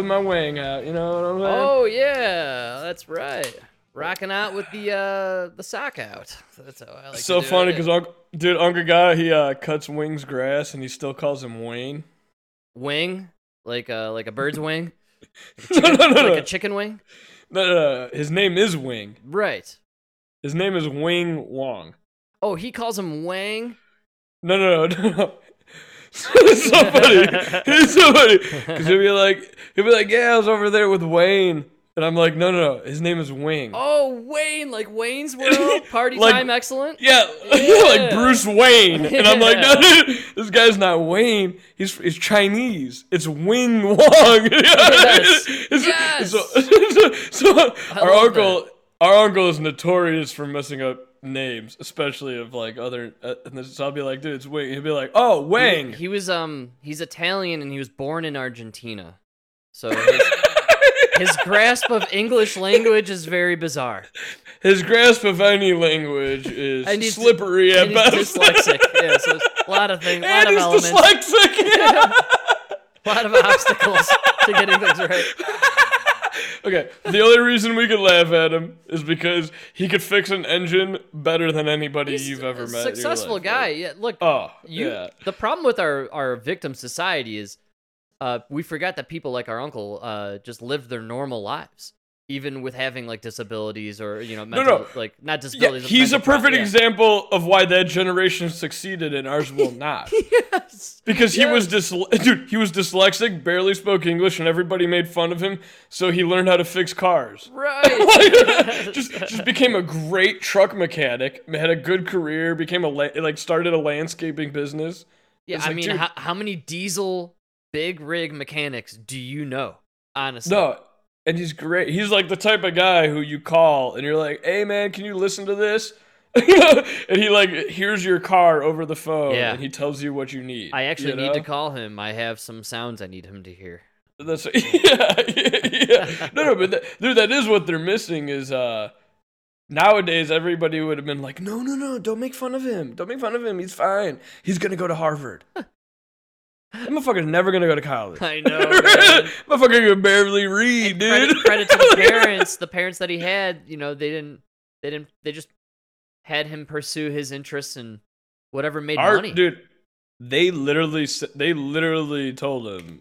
with my wang out, you know what I'm saying? Oh yeah, that's right. Rocking out with the uh the sock out. That's how I like. It. So funny because Uncle, dude, Uncle Guy, he uh, cuts Wing's grass and he still calls him Wayne. wing, like a like a bird's wing, no, no, no, like no. a chicken wing. no, no, no. His name is Wing. Right. His name is Wing Wong. Oh, he calls him Wang. No, no, no, no. No. it's so funny. It's so funny because he'll be like, he'll be like, yeah, I was over there with Wayne, and I'm like, no, no, no. His name is Wing. Oh, Wayne, like Wayne's World, party Like- time, excellent. Yeah, Yeah. like Bruce Wayne, and I'm like, Yeah. no, this guy's not Wayne. He's he's Chinese. It's Wing Wong. Yes. It's- Yes. So, so, so I our love uncle, our uncle is notorious for messing up names, especially of like other. Uh, and this, so I'll be like, dude, it's Wing. He'll be like, oh, Wang. He was um he's Italian and he was born in Argentina. So his, his grasp of English language is very bizarre. His grasp of any language is And he's- slippery at And he's best. dyslexic. Yeah, so a lot of things, a lot and of he's elements, dyslexic. Yeah. a lot of obstacles to getting things right. Okay, the only reason we could laugh at him is because he could fix an engine better than anybody He's you've ever a met. Successful life, guy. like- Yeah, look, oh, you yeah. the problem with our our victim society is uh we forgot that people like our uncle uh just live their normal lives even with having like disabilities or you know No, mental no. like not disabilities but he's a perfect yeah. example of why that generation succeeded and ours will not. yes Because he was Yes. dys- dude, he was dyslexic, barely spoke English, and everybody made fun of him. So he learned how to fix cars. right just just became a great truck mechanic, had a good career, became a la- like started a landscaping business. yeah i like, mean dude- how, how many diesel big rig mechanics do you know honestly No, and he's great. He's like the type of guy who you call and you're like, "Hey man, can you listen to this?" and he like hears your car over the phone Yeah. and he tells you what you need. i actually you need to call him i have some sounds i need him to hear That's yeah, yeah, yeah. No, no, but that, dude, that is what they're missing. Is uh, nowadays everybody would have been like, no, no, no, don't make fun of him. Don't make fun of him. He's fine. He's gonna go to Harvard. That motherfucker's never gonna go to college. i know. Motherfucker can barely read, And dude. credit, credit to the parents the parents that he had you know they didn't they didn't they just had him pursue his interests and whatever made Art, money dude. They literally, s- they literally told him,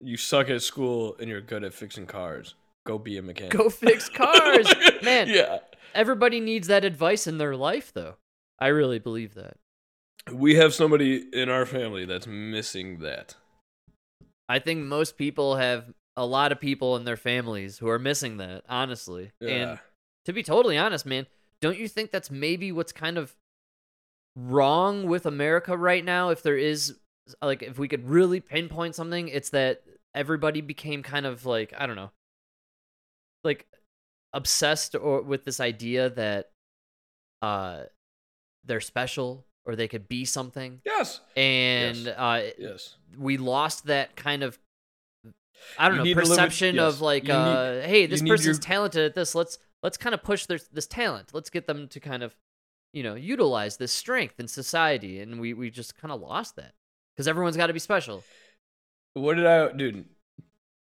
"You suck at school and you're good at fixing cars. Go be a mechanic. go fix cars man yeah, everybody needs that advice in their life though i really believe that we have somebody in our family that's missing that. i think most people have a lot of people in their families who are missing that honestly Yeah. and to be totally honest man don't you think that's maybe what's kind of wrong with america right now if there is like if we could really pinpoint something it's that everybody became kind of like i don't know like obsessed or with this idea that uh they're special or they could be something yes, and Yes. uh yes. we lost that kind of I don't You know perception yes. of like You need- uh hey this person's your- talented at this let's let's kind of push their this talent let's get them to kind of you know utilize this strength in society and we we just kind of lost that because everyone's got to be special What did I, dude?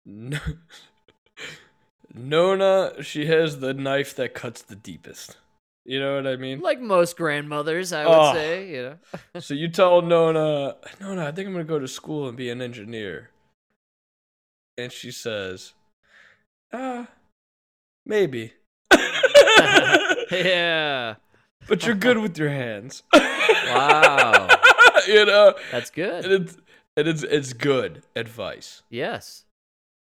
No, Nona, she has the knife that cuts the deepest. You know what I mean? like most grandmothers I would Oh. say you know So you tell Nona, Nona, I think I'm gonna go to school and be an engineer. And she says, Ah, maybe. yeah but you're good with your hands. Wow. you know? that's And good it's and it's it's good advice. yes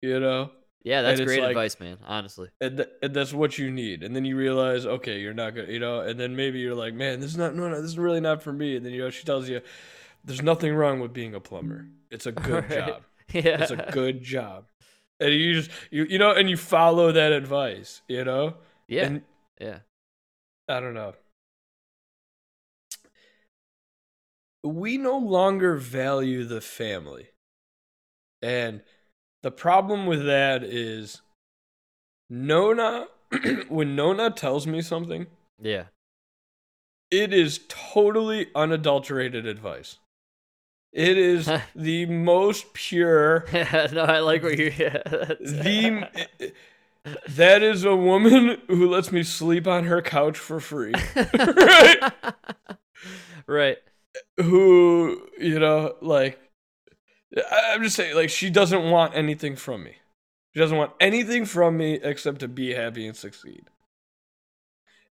You know? Yeah that's great like- advice man honestly And, th- and that's what you need. And then you realize, okay, you're not gonna you know, and then maybe you're like, Man, this is not no no, this is really not for me. And then you know, she tells you there's nothing wrong with being a plumber. It's a good Right. job. yeah It's a good job. And you just you you know, and you follow that advice, you know? yeah And yeah I don't know. We no longer value the family. And the problem with that is Nona when Nona tells me something, yeah it is totally unadulterated advice. It is the most pure. no, I like what you're. Yeah, The that is a woman who lets me sleep on her couch for free. right? right. Who you know like I'm just saying like she doesn't want anything from me. She doesn't want anything from me except to be happy and succeed.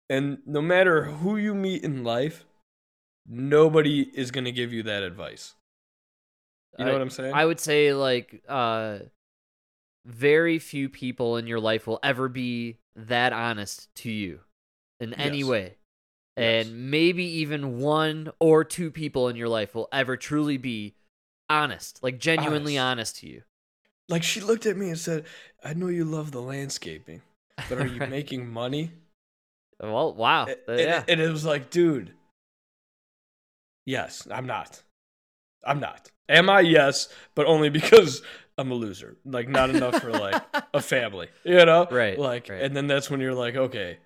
And no matter who you meet in life, nobody is going to give you that advice. You know I- what I'm saying? I would say like uh very few people in your life will ever be that honest to you in any Yes. way. Yes. And maybe even one or two people in your life will ever truly be honest, like genuinely honest, to you. like she looked at me and said, "I know you love the landscaping, but are you Right. making money?" Well, wow. And- Uh, and, yeah. and it was like, dude, yes, I'm not. I'm not. Am I? Yes, but only because I'm a loser. Like, not enough for like a family, you know? Right, Like, right. and then that's when you're like, okay,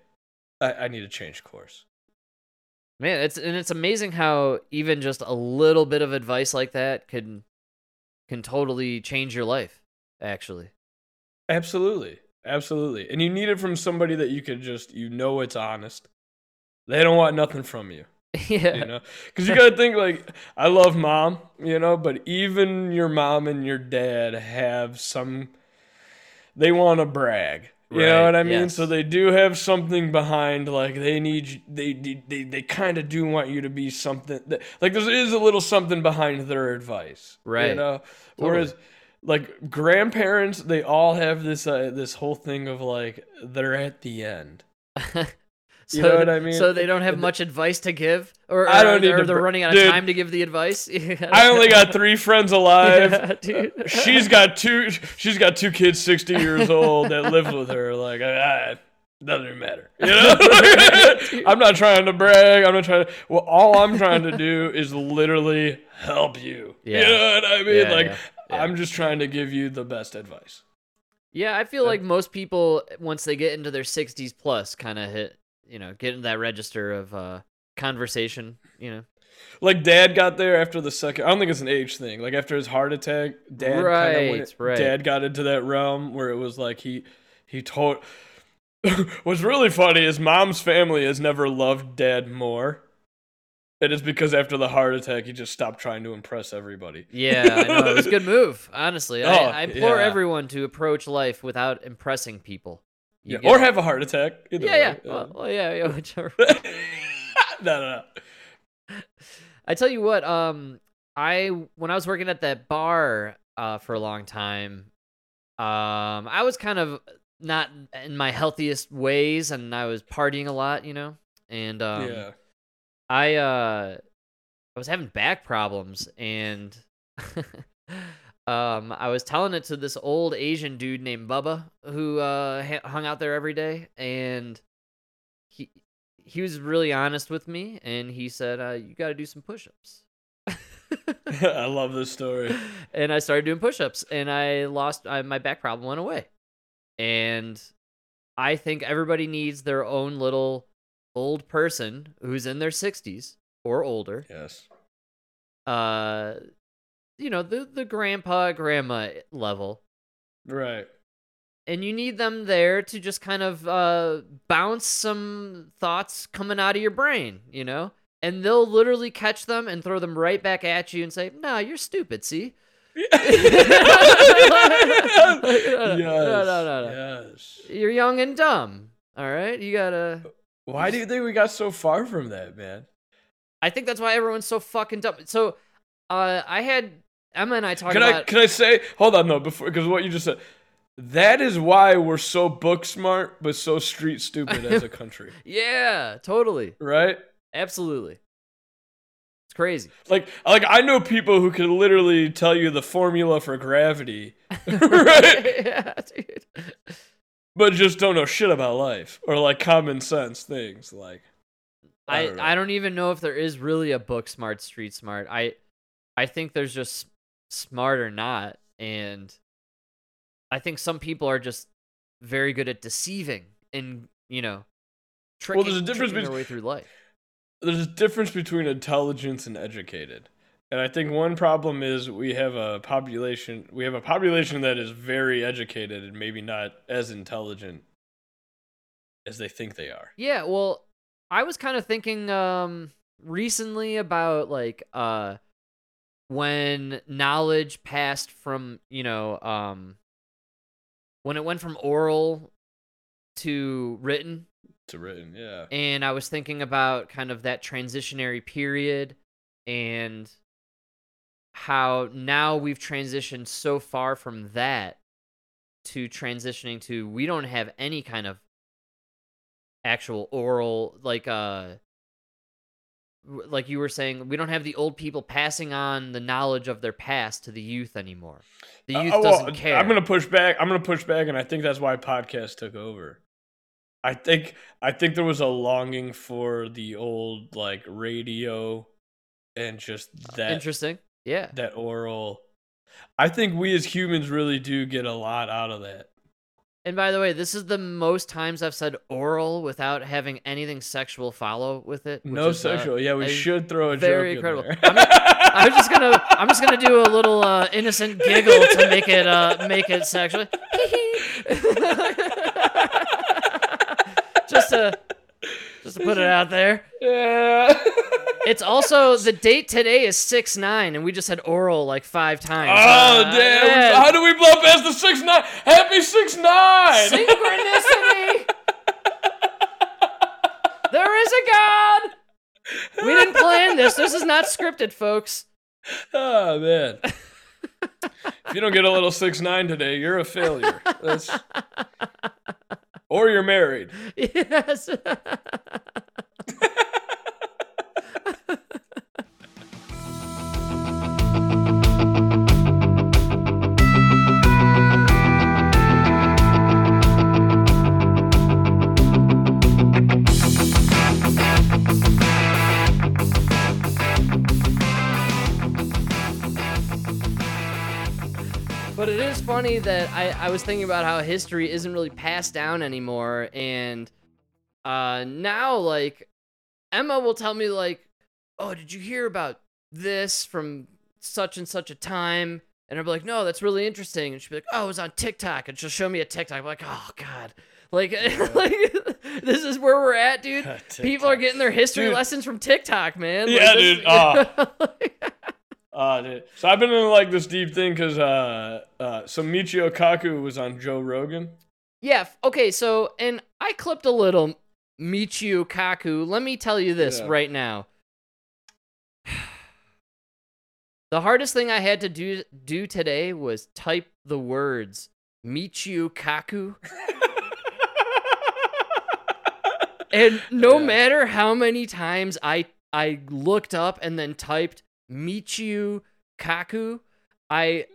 I, I need to change course. Man, it's and it's amazing how even just a little bit of advice like that can can totally change your life, actually. Absolutely. Absolutely. And you need it from somebody that you can just, you know, it's honest. They don't want nothing from you. yeah. you know because you gotta think like i love mom you know but even your mom and your dad have some they want to brag you know what i mean yes. so they do have something behind like they need they they they, they kind of do want you to be something that, like there is a little something behind their advice right? you Right. know whereas like grandparents they all have this uh, this whole thing of like they're at the end so, You know what I mean? So they don't have much advice to give, or, I don't or, or they're br- running out of Dude. time to give the advice. i only got three friends alive Yeah, dude. she's got two she's got two kids 60 years old that live with her like ah, doesn't even matter you know i'm not trying to brag i'm not trying to well all i'm trying to do is literally help you Yeah. you know what i mean Yeah, like yeah. i'm just trying to give you the best advice Yeah, I feel like most people once they get into their 60s plus kind of hit, you know, get in that register of uh conversation, you know. like dad got there after the second i don't think it's an age thing like after his heart attack dad Right, went, right. dad got into that realm where it was like he he told what's really funny is mom's family has never loved dad more and it's because after the heart attack he just stopped trying to impress everybody Yeah, I know. It was a good move, honestly. Oh, I, I implore yeah. everyone to approach life without impressing people. Yeah, or have a heart attack either Yeah, yeah. way. Well, well, yeah, yeah, whichever. no no no I tell you what, um, I when I was working at that bar uh, for a long time, um, I was kind of not in my healthiest ways, and I was partying a lot, you know, and um, yeah I uh, I was having back problems, and um, I was telling it to this old Asian dude named Bubba who uh ha- hung out there every day, and he he was really honest with me, and he said, uh, "You got to do some push-ups." i love this story and I started doing push-ups, and I lost I, my back problem went away. And I think everybody needs their own little old person who's in their 60s or older. yes Uh you know, the the grandpa grandma level. right And you need them there to just kind of uh bounce some thoughts coming out of your brain, you know? And they'll literally catch them and throw them right back at you and say, "Nah, you're stupid, see?" yes. No, no, no, no. Yes. You're young and dumb. All right, you gotta. Why do you think we got so far from that, man? I think that's why everyone's so fucking dumb. So, uh, I had Emma and I talking Can I about. can I say hold on no before because what you just said that is why we're so book smart but so street stupid as a country, yeah, totally, right? absolutely. It's crazy. Like like I know people who can literally tell you the formula for gravity, right? yeah, dude. But just don't know shit about life or like common sense things like I I don't know. I don't even know if there is really a book smart, street smart. I I think there's just smart or not, and I think some people are just very good at deceiving and you know tricking, there's a difference tricking their way through life. there's a difference between intelligence and educated. And I think one problem is we have a population we have a population that is very educated and maybe not as intelligent as they think they are. Yeah, well, I was kind of thinking um recently about like uh when knowledge passed from, you know, um when it went from oral to written To written, yeah. and I was thinking about kind of that transitionary period and how now we've transitioned so far from that to transitioning to we don't have any kind of actual oral like uh like you were saying we don't have the old people passing on the knowledge of their past to the youth anymore the Uh, youth oh, well, doesn't care I'm gonna push back. I'm gonna push back, and I think that's why podcasts took over. I think I think there was a longing for the old like radio and just that interesting yeah that oral. I think we as humans really do get a lot out of that. And by the way, this is the most times I've said oral without having anything sexual follow with it. which No is, uh, sexual. yeah, we should throw a very joke incredible. in. I'm, I'm just gonna I'm just gonna do a little uh, innocent giggle to make it uh, make it sexual. just to just to put it out there. yeah. It's also the date today is six nine, and we just had oral like five times. Oh Uh, damn! yeah. How do we blow past the six nine? Happy six nine! Synchronicity. there is a God. We didn't plan this. This is not scripted, folks. Oh man! if you don't get a little six nine today, you're a failure. That's... Or you're married. Yes. is funny that I, I was thinking about how history isn't really passed down anymore. And uh, now, like, Emma will tell me, like, oh, did you hear about this from such and such a time? And I'll be like, no, that's really interesting. And she'll be like, oh, it was on TikTok. And she'll show me a TikTok. I'm like, oh, God. Like, like this is where we're at, dude. People are getting their history Dude. lessons from TikTok, man. Like, Yeah, this- dude. Uh. So I've been in like this deep thing because uh, uh, so Michio Kaku was on Joe Rogan. Yeah. Okay. So, and I clipped a little Michio Kaku. Let me tell you this Yeah. right now. The hardest thing I had to do do today was type the words Michio Kaku. And no Yeah. matter how many times I I looked up and then typed Michio Kaku, I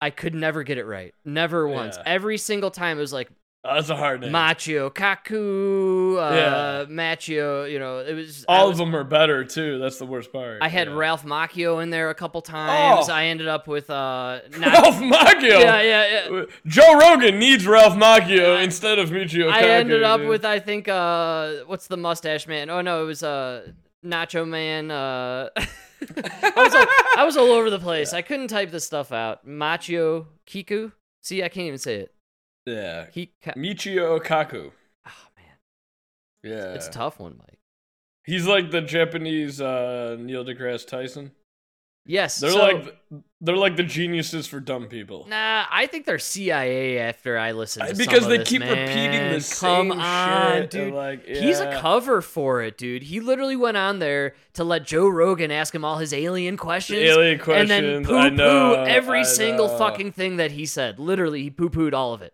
I could never get it right. Never once. Yeah. Every single time it was like Oh, that's a hard name. Machio Kaku, uh, Yeah. Machio. You know, it was All was- of them are better too. That's the worst part. I had yeah. Ralph Macchio in there a couple times. Oh. I ended up with uh, not, Ralph Macchio. yeah, yeah, yeah. Joe Rogan needs Ralph Macchio instead of Michio Kaku. I Kaku, ended up dude. with I think uh, what's the mustache man? Oh no, it was uh, Nacho Man. Uh, I was all, I was all over the place. I couldn't type this stuff out. Machio Kiku. See, I can't even say it. yeah. Kika. Michio Kaku. Oh man, Yeah. it's a tough one, Mike. He's like the Japanese uh, Neil deGrasse Tyson. Yes, They're so- like they're like the geniuses for dumb people. Nah, I think they're CIA after I listen to some because they this, keep man. repeating the Come same on, shit. dude. Like, He's a cover for it, dude. He literally went on there to let Joe Rogan ask him all his alien questions. alien questions, and then poo I poo every I single know. fucking thing that he said. Literally, he poo pooed all of it.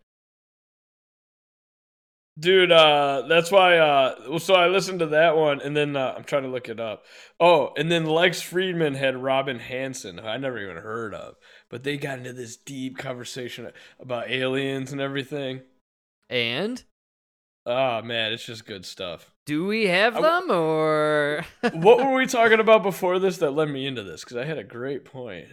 Dude, uh, that's why. Uh, so I listened to that one, and then uh, I'm trying to look it up. Oh, and then Lex Fridman had Robin Hanson, who I never even heard of, but they got into this deep conversation about aliens and everything. And Oh man, it's just good stuff. do we have I them or what were we talking about before this that led me into this? Because I had a great point.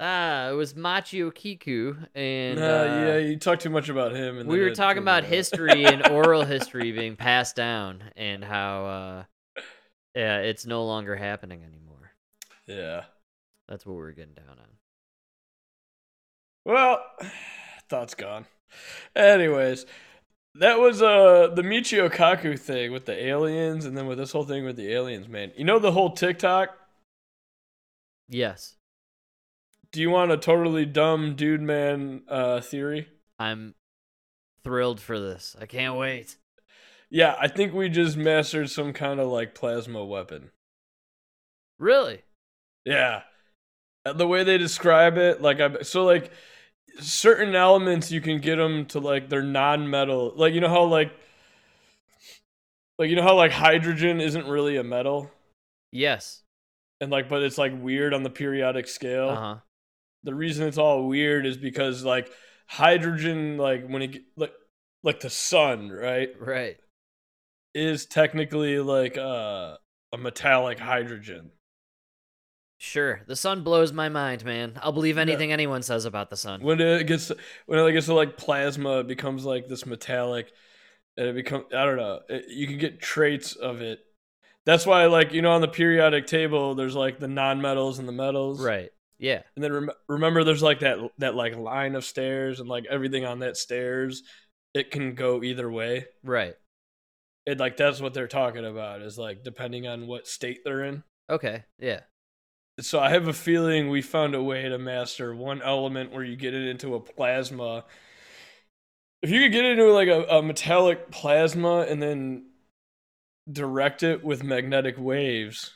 Ah, it was Machio Kiku and Nah, uh, yeah, you talked too much about him. And we were talking about history and oral history being passed down and how uh yeah, it's no longer happening anymore. Yeah. That's what we're getting down on. Well, thoughts gone. Anyways, that was uh the Michio Kaku thing with the aliens, and then with this whole thing with the aliens, man. You know the whole TikTok. Yes, Do you want a totally dumb dude man uh theory? I'm thrilled for this. I can't wait. Yeah, I think we just mastered some kind of like plasma weapon. Really? Yeah. Uh, The way they describe it, like I so like certain elements you can get them to like they're non-metal. Like you know how like like you know how like hydrogen isn't really a metal Yes. and like but it's like weird on the periodic scale. Uh huh. The reason it's all weird is because like hydrogen like when it like like the sun, right? Right. Is technically like uh, a metallic hydrogen. Sure. The sun blows my mind, man. I'll believe anything anyone says about the sun. when it gets when it gets to like plasma it becomes like this metallic and it becomes i don't know it, you can get traits of it that's why like you know on the periodic table there's like the non-metals and the metals Right. Yeah. and then rem- remember there's like that that like line of stairs and like everything on that stairs it can go either way Right. It like that's what they're talking about is like depending on what state they're in Okay. Yeah. so I have a feeling we found a way to master one element where you get it into a plasma. If you could get into like a, a metallic plasma and then direct it with magnetic waves,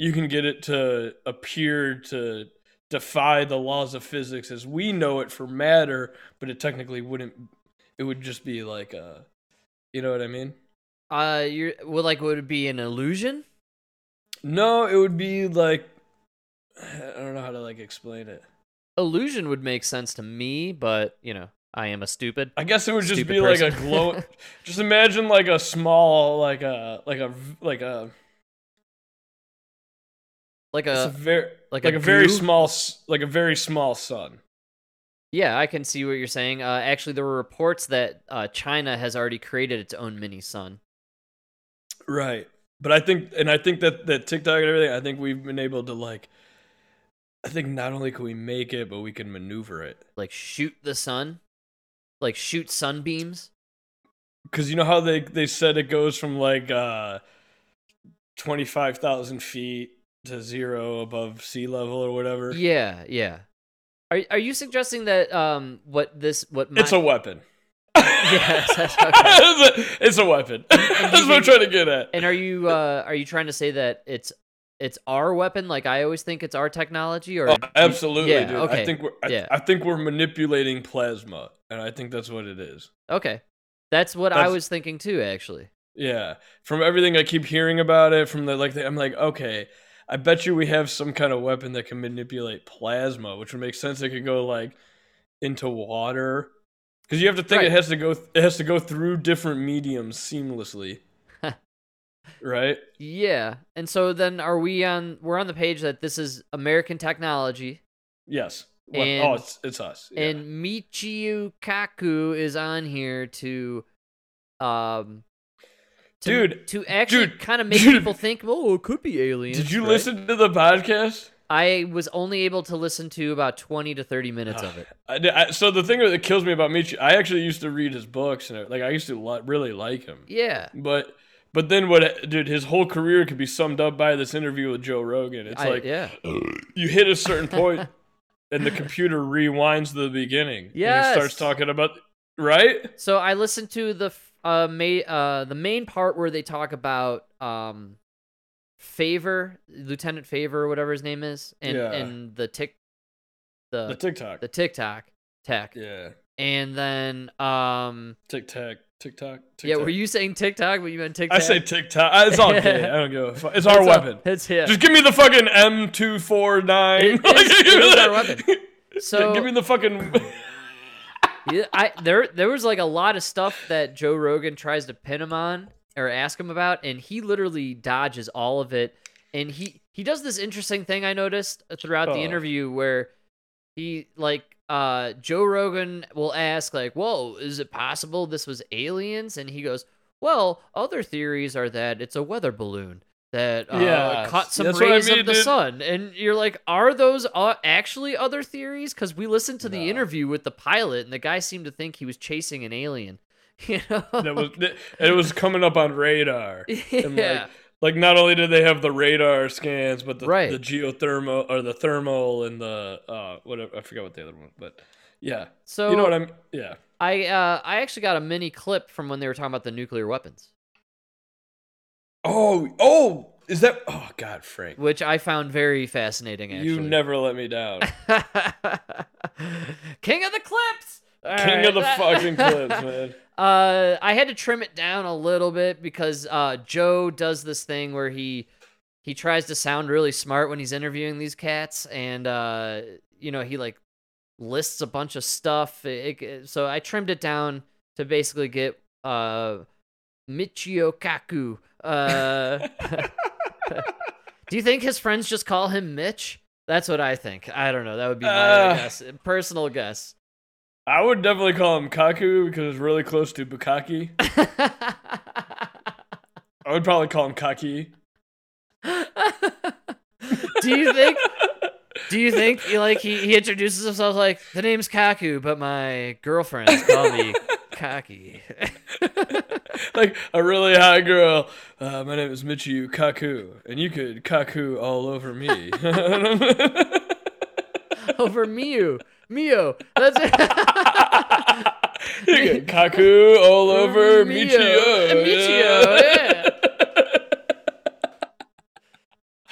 you can get it to appear to defy the laws of physics as we know it for matter, but it technically wouldn't. It would just be like a, you know what I mean? Uh, you're well, like, would it be an illusion? No, it would be like I don't know how to like explain it. Illusion would make sense to me, but you know, I am a stupid. I guess it would just be like a person. glow. just imagine like a small, like a, like a, like a, Like a a very, like like, a a, very small, like a very small sun. yeah, I can see what you're saying. Uh, actually, there were reports that uh, China has already created its own mini sun. Right. But I think, and I think that that TikTok and everything, I think we've been able to like. I think not only can we make it, but we can maneuver it. Like shoot the sun, like shoot sunbeams. Because you know how they they said it goes from like uh twenty five thousand feet to zero above sea level or whatever. Yeah, yeah. Are are you suggesting that um what this what my, It's a weapon. Yes, that's okay. it's, a, it's a weapon. That's what I'm trying to get at. and are you uh are you trying to say that it's it's our weapon like I always think it's our technology or Oh, absolutely, yeah, dude. okay, I think we're I, yeah. I think we're manipulating plasma, and I think that's what it is. Okay. That's what I was thinking too actually. Yeah. From everything I keep hearing about it, from the like, the, I'm like, okay, I bet you we have some kind of weapon that can manipulate plasma, which would make sense. It could go like into water, because you have to think Right. it has to go. It has to go through different mediums seamlessly. right. Yeah. And so then are we on we're on the page that this is American technology Yes. And- oh, it's it's us. Yeah. and Michio Kaku is on here to um to, Dude, to actually dude, kind of make dude. people think, oh, it could be aliens. Did you right? listen to the podcast? I was only able to listen to about 20 to 30 minutes of it. I, I- so the thing that kills me about Michi, I actually used to read his books and like I used to li- really like him. Yeah. But but then what? Dude, his whole career could be summed up by this interview with Joe Rogan. It's I- like yeah. you hit a certain point, and the computer rewinds the beginning. he starts talking about right. So I listened to the uh, ma- uh the main part where they talk about um Favor, Lieutenant Favor or whatever his name is, and Yeah. and the tick the The TikTok. the TikTok tech. yeah, And then um TikTok, TikTok, TikTok. yeah, were you saying TikTok but you meant TikTok? I say TikTok. It's all gay. I don't give a fuck. It's our It's weapon. It's yeah. Just give me the fucking M two four nine. It is- it is our weapon. So- give me the fucking. Yeah, I there there was like a lot of stuff that Joe Rogan tries to pin him on or ask him about, and he literally dodges all of it. And he he does this interesting thing I noticed throughout the Oh. interview where he like uh Joe Rogan will ask like, "Whoa, is it possible this was aliens?" And he goes, "Well, other theories are that it's a weather balloon." That uh, Yeah, caught some that's what I rays mean, of the dude. sun, and you're like, are those uh, actually other theories? Because we listened to the No. interview with the pilot, and the guy seemed to think he was chasing an alien. You know, That was it was coming up on radar. And yeah. like, like not only did they have the radar scans, but the, Right. the geothermal or the thermal and the uh whatever I forgot what the other one, but yeah, so you know what I'm yeah. I uh, I actually got a mini clip from when they were talking about the nuclear weapons, Oh oh, is that oh God, Frank, which I found very fascinating. Actually, you never let me down, King of the clips. All king of the fucking clips, man. Uh, I had to trim it down a little bit because uh, Joe does this thing where he he tries to sound really smart when he's interviewing these cats, and uh, you know he like lists a bunch of stuff. It- it- so I trimmed it down to basically get uh, Michio Kaku. Uh, do you think his friends just call him Mitch? That's what I think. I don't know. That would be my Uh. guess, personal guess. I would definitely call him Kaku because it's really close to Bukaki. I would probably call him Kaki. do you think do you think like he, he introduces himself like the name's Kaku, but my girlfriends call me Kaki. like a really hot girl. Uh, my name is Michiyu Kaku, and you could Kaku all over me. Over Miu. Mio. That's it. you could Kaku all over Mio. Michiyo. Michio, yeah.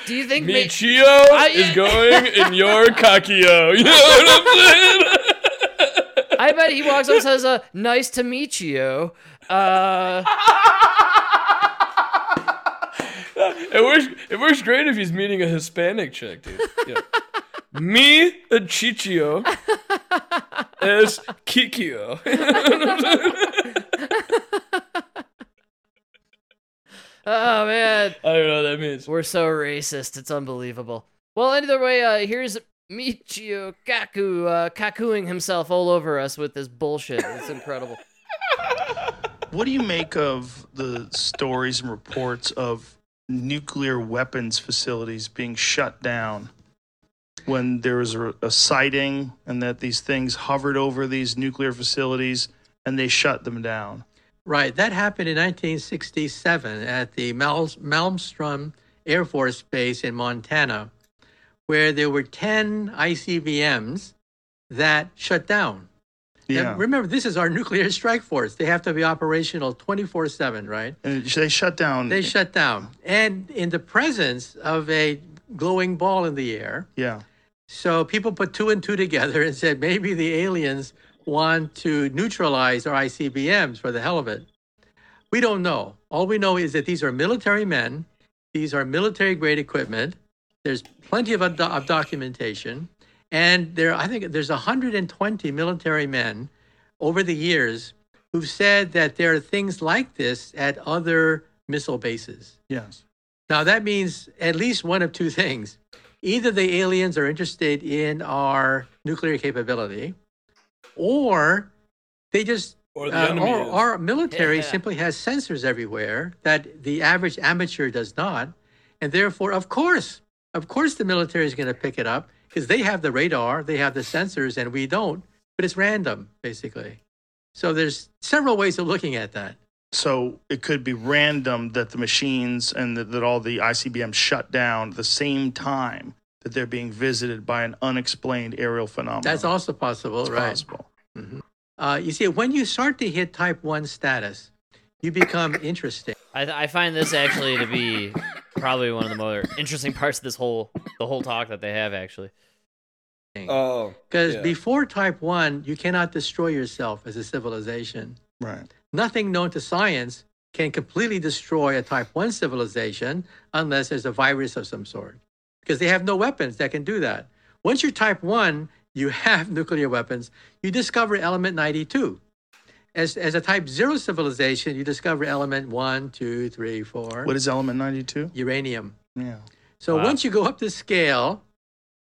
Do you think I- is going in your Kakio. You know what I'm saying? I bet he walks up and says, uh, nice to meet you. Uh It works. It works great if he's meeting a Hispanic chick, dude. Yeah. Me, a Chichio, is Kikio. oh man. I don't know what that means. We're so racist. It's unbelievable. Well, either way, uh, here's Michio Kaku uh, kakuing himself all over us with this bullshit. It's incredible. What do you make of the stories and reports of nuclear weapons facilities being shut down when there was a, a sighting and that these things hovered over these nuclear facilities and they shut them down? Right. That happened in 1967 at the Mal- Malmstrom Air Force Base in Montana, where there were 10 ICBMs that shut down. Yeah. And remember, this is our nuclear strike force. They have to be operational 24 7, right? and they shut down. They shut down. And in the presence of a glowing ball in the air. yeah. So people put two and two together and said maybe the aliens want to neutralize our ICBMs for the hell of it. We don't know. All we know is that these are military men. These are military grade equipment. There's plenty of, of documentation. And there, I think there's 120 military men over the years who've said that there are things like this at other missile bases. Yes. Now, that means at least one of two things. Either the aliens are interested in our nuclear capability, or they just, Or the uh, enemy or our military Yeah. simply has sensors everywhere that the average amateur does not. And therefore, of course, of course, the military is going to pick it up because they have the radar, they have the sensors, and we don't. But it's random, basically. So there's several ways of looking at that. So it could be random that the machines and that, that all the ICBMs shut down at the same time that they're being visited by an unexplained aerial phenomenon. That's also possible, It's right? possible. Uh, you see, when you start to hit type 1 status, you become interesting. I, I find this actually to be probably one of the more interesting parts of this whole the whole talk that they have actually. Oh, Because yeah. before type 1, you cannot destroy yourself as a civilization. Right. Nothing known to science can completely destroy a type 1 civilization unless there's a virus of some sort. Because they have no weapons that can do that. Once you're type 1, you have nuclear weapons. You discover element 92. As, as a type 0 civilization, you discover element 1, 2, 3, 4. What is element 92? uranium. Yeah. So Wow. once you go up the scale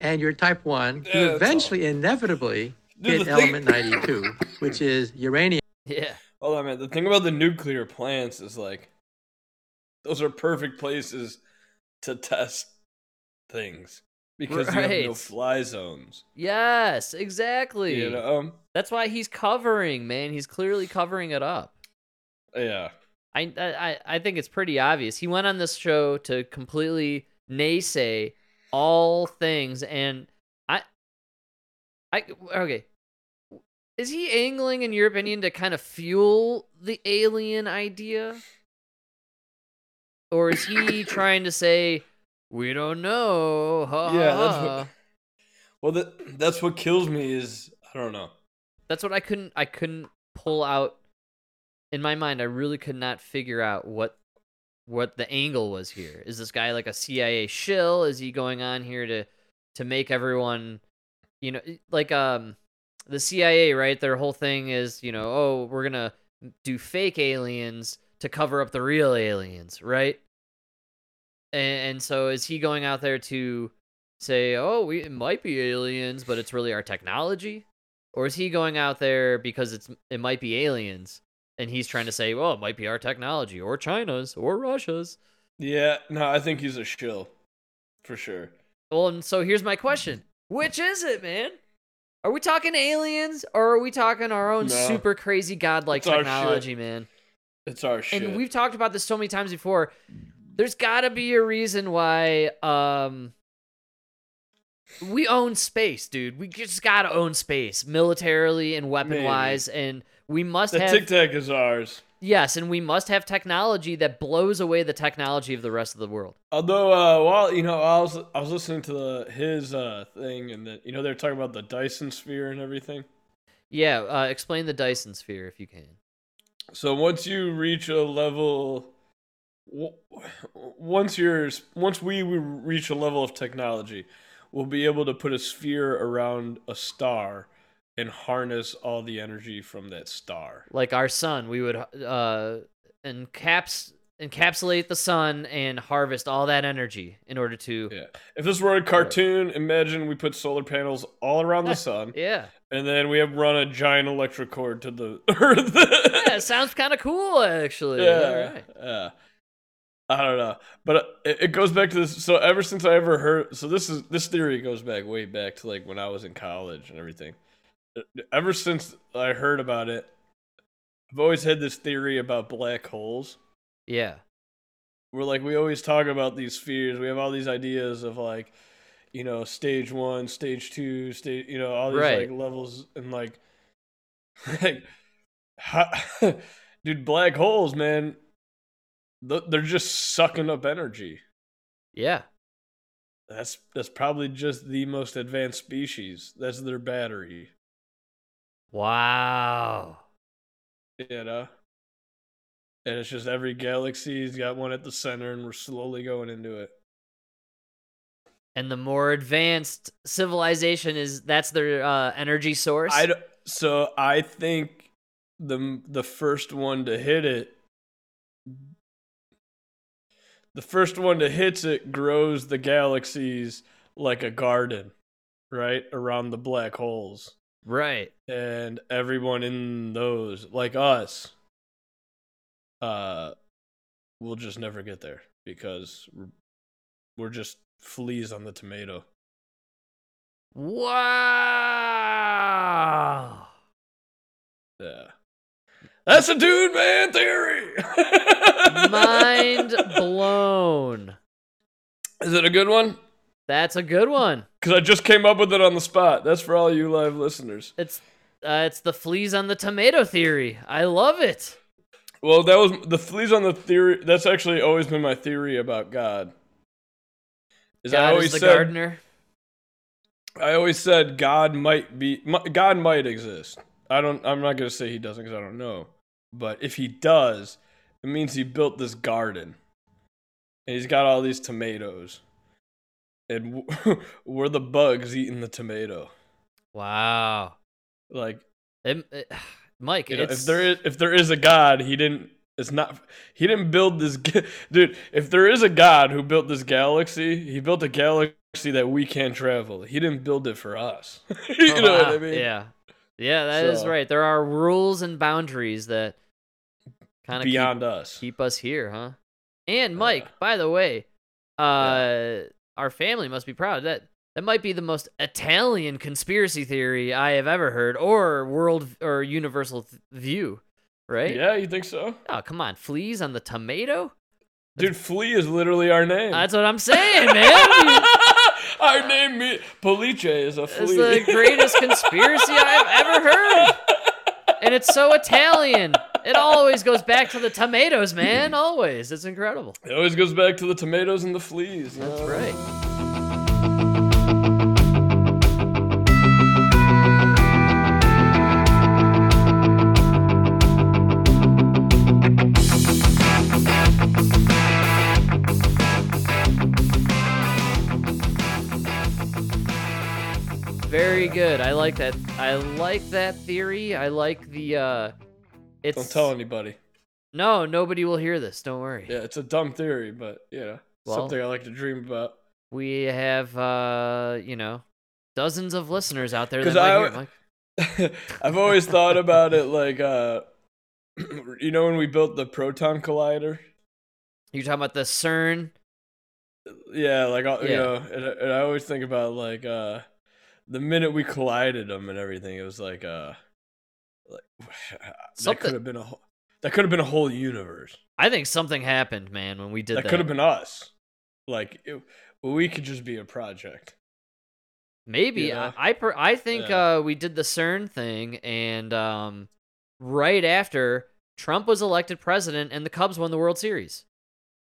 and you're type 1, Yeah, you that's eventually inevitably Dude, hit the thing- element 92, which is uranium. Yeah. hold on, man. The thing about the nuclear plants is like, those are perfect places to test things because you have no fly zones. Yes, exactly. You know? That's why he's covering, man. He's clearly covering it up. Yeah. I, I I think it's pretty obvious. He went on this show to completely naysay all things, and I, I okay. Is he angling, in your opinion, to kind of fuel the alien idea, or is he trying to say we don't know? Ha, ha, Yeah, that's ha." what- Well, that that's what kills me is I don't know. that's what I couldn't I couldn't pull out in my mind. I really could not figure out what what the angle was here. Is this guy like a CIA shill? Is he going on here to to make everyone you know like um the CIA, right? Their whole thing is, you know, oh, we're going to do fake aliens to cover up the real aliens, right? And, and so is he going out there to say, "Oh, we it might be aliens, but it's really our technology"? Or is he going out there because it's it might be aliens and he's trying to say, "Well, it might be our technology or China's or Russia's." Yeah, no, I think he's a shill. For sure. Well, and so here's my question. Which is it, man? Are we talking aliens or are we talking our own No. super crazy godlike It's technology, man? It's our shit. And we've talked about this so many times before. There's got to be a reason why um we own space, dude. We just got to own space militarily and weapon-wise and we must the have Tic Tac is ours. Yes, and we must have technology that blows away the technology of the rest of the world. Although, uh, while you know, I was I was listening to the, his uh thing, and that you know they're talking about the Dyson sphere and everything. Yeah, uh, explain the Dyson sphere if you can. So once you reach a level, once you're once we reach a level of technology, we'll be able to put a sphere around a star and harness all the energy from that star. Like our sun, we would uh encaps encapsulate the sun and harvest all that energy in order to Yeah. If this were a cartoon, imagine we put solar panels all around the sun, Yeah. and then we have run a giant electric cord to the Earth. Yeah, it sounds kind of cool actually. yeah, All right. yeah. I don't know, but it, it goes back to this. So ever since I ever heard, so this is this theory goes back way back to like when I was in college and everything. Ever since I heard about it, I've always had this theory about black holes. Yeah. We're like we always talk about these spheres. We have all these ideas of like, you know, stage one, stage two, stage, you know, all these Right. like levels and like, like, how, dude, black holes, man. Th- They're just sucking up energy. Yeah. That's that's probably just the most advanced species. That's their battery. Wow. You know. And it's just every galaxy's got one at the center, and we're slowly going into it. And the more advanced civilization is that's their uh, energy source. I d- so I think the the first one to hit it the first one to hits it grows the galaxies like a garden, right? Around the black holes. right. And everyone in those, like us, uh we'll just never get there because we're, we're just fleas on the tomato. Wow. Yeah. That's a dude man theory. Mind blown. Is it a good one? That's a good one. Because I just came up with it on the spot. That's for all you live listeners. It's uh, it's the fleas on the tomato theory. I love it. Well, that was the fleas on the theory. That's actually always been my theory about God. Is I always is the said gardener. I always said God might be God might exist. I don't. I'm not gonna say he doesn't because I don't know. But if he does, it means he built this garden, and he's got all these tomatoes, and w- we're the bugs eating the tomato. Wow. Like eh, It- it- Mike, you know, it's if there is if there is a God, he didn't. It's not. He didn't build this, dude. If there is a God who built this galaxy, he built a galaxy that we can't travel. He didn't build it for us. you Oh, know what. I mean? Yeah. Yeah, that is So- right. There are rules and boundaries that kind of keep, Beyond us. keep us here, huh? And Mike, Yeah. by the way, uh, our family must be proud. That that might be the most Italian conspiracy theory I have ever heard, or world or universal th- view, right? Yeah, you think so? Oh, come on, fleas on the tomato? Dude, Flea is literally our name. That's what I'm saying, man. our name, me- Police is a flea. It's the greatest conspiracy I've ever heard. And it's so Italian. It always goes back to the tomatoes, man. Always. It's incredible. It always goes back to the tomatoes and the fleas. That's right. Very good. I like that. I like that theory. I like the uh it's Don't tell anybody. No, nobody will hear this. Don't worry. Yeah, it's a dumb theory, but you know, Well- something I like to dream about. We have uh, you know, dozens of listeners out there that 'Cause might I. I've always thought about it like, uh, you know, when we built the proton collider. You're talking about the CERN. Yeah, like uh, you Yeah. know, and, I- and I always think about like uh, the minute we collided them and everything. It was like uh, like that could have been a whole, that could have been a whole universe. I think something happened, man, when we did that. That could have been us. Like it, we could just be a project. Maybe you know? I I, per, I think Yeah. uh, we did the CERN thing, and um, right after Trump was elected president, and the Cubs won the World Series.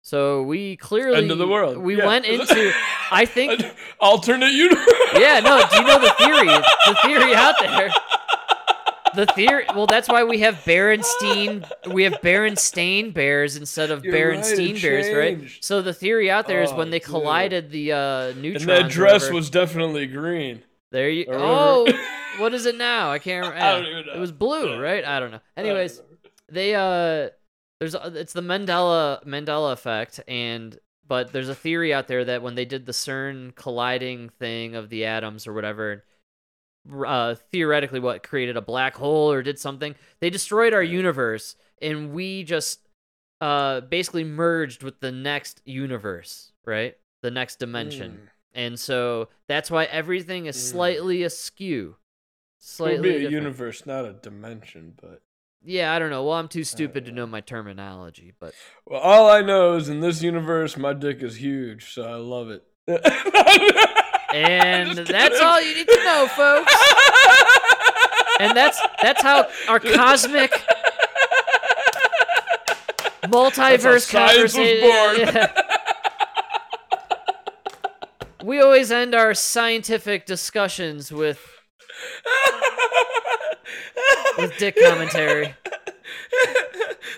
So we clearly End of the world. We Yeah. went into. I think. Alternate universe. Yeah, no. Do you know the theory? The theory out there. The theory. Well, that's why we have Berenstein. We have Berenstain Bears instead of You're right, Berenstein Bears, right? So the theory out there is Oh, when they dude. collided the uh, neutrons. And that dress was definitely green. There you. Oh, what is it now? I can't remember. I don't even know. It was blue, right? I don't know. I don't Anyways, they uh, there's it's the Mandela Mandela effect, and but there's a theory out there that when they did the CERN colliding thing of the atoms or whatever, uh, theoretically, what created a black hole or did something, they destroyed our universe, and we just uh basically merged with the next universe, right? The next dimension. Mm. And so that's why everything is Mm. slightly askew. It would Slightly be a different. universe, not a dimension. But Yeah, I don't know. Well, I'm too stupid to know my terminology, but well, all I know is in this universe, my dick is huge, so I love it. and that's all you need to know, folks. And that's that's how our cosmic multiverse conversation. Yeah. We always end our scientific discussions with with dick commentary.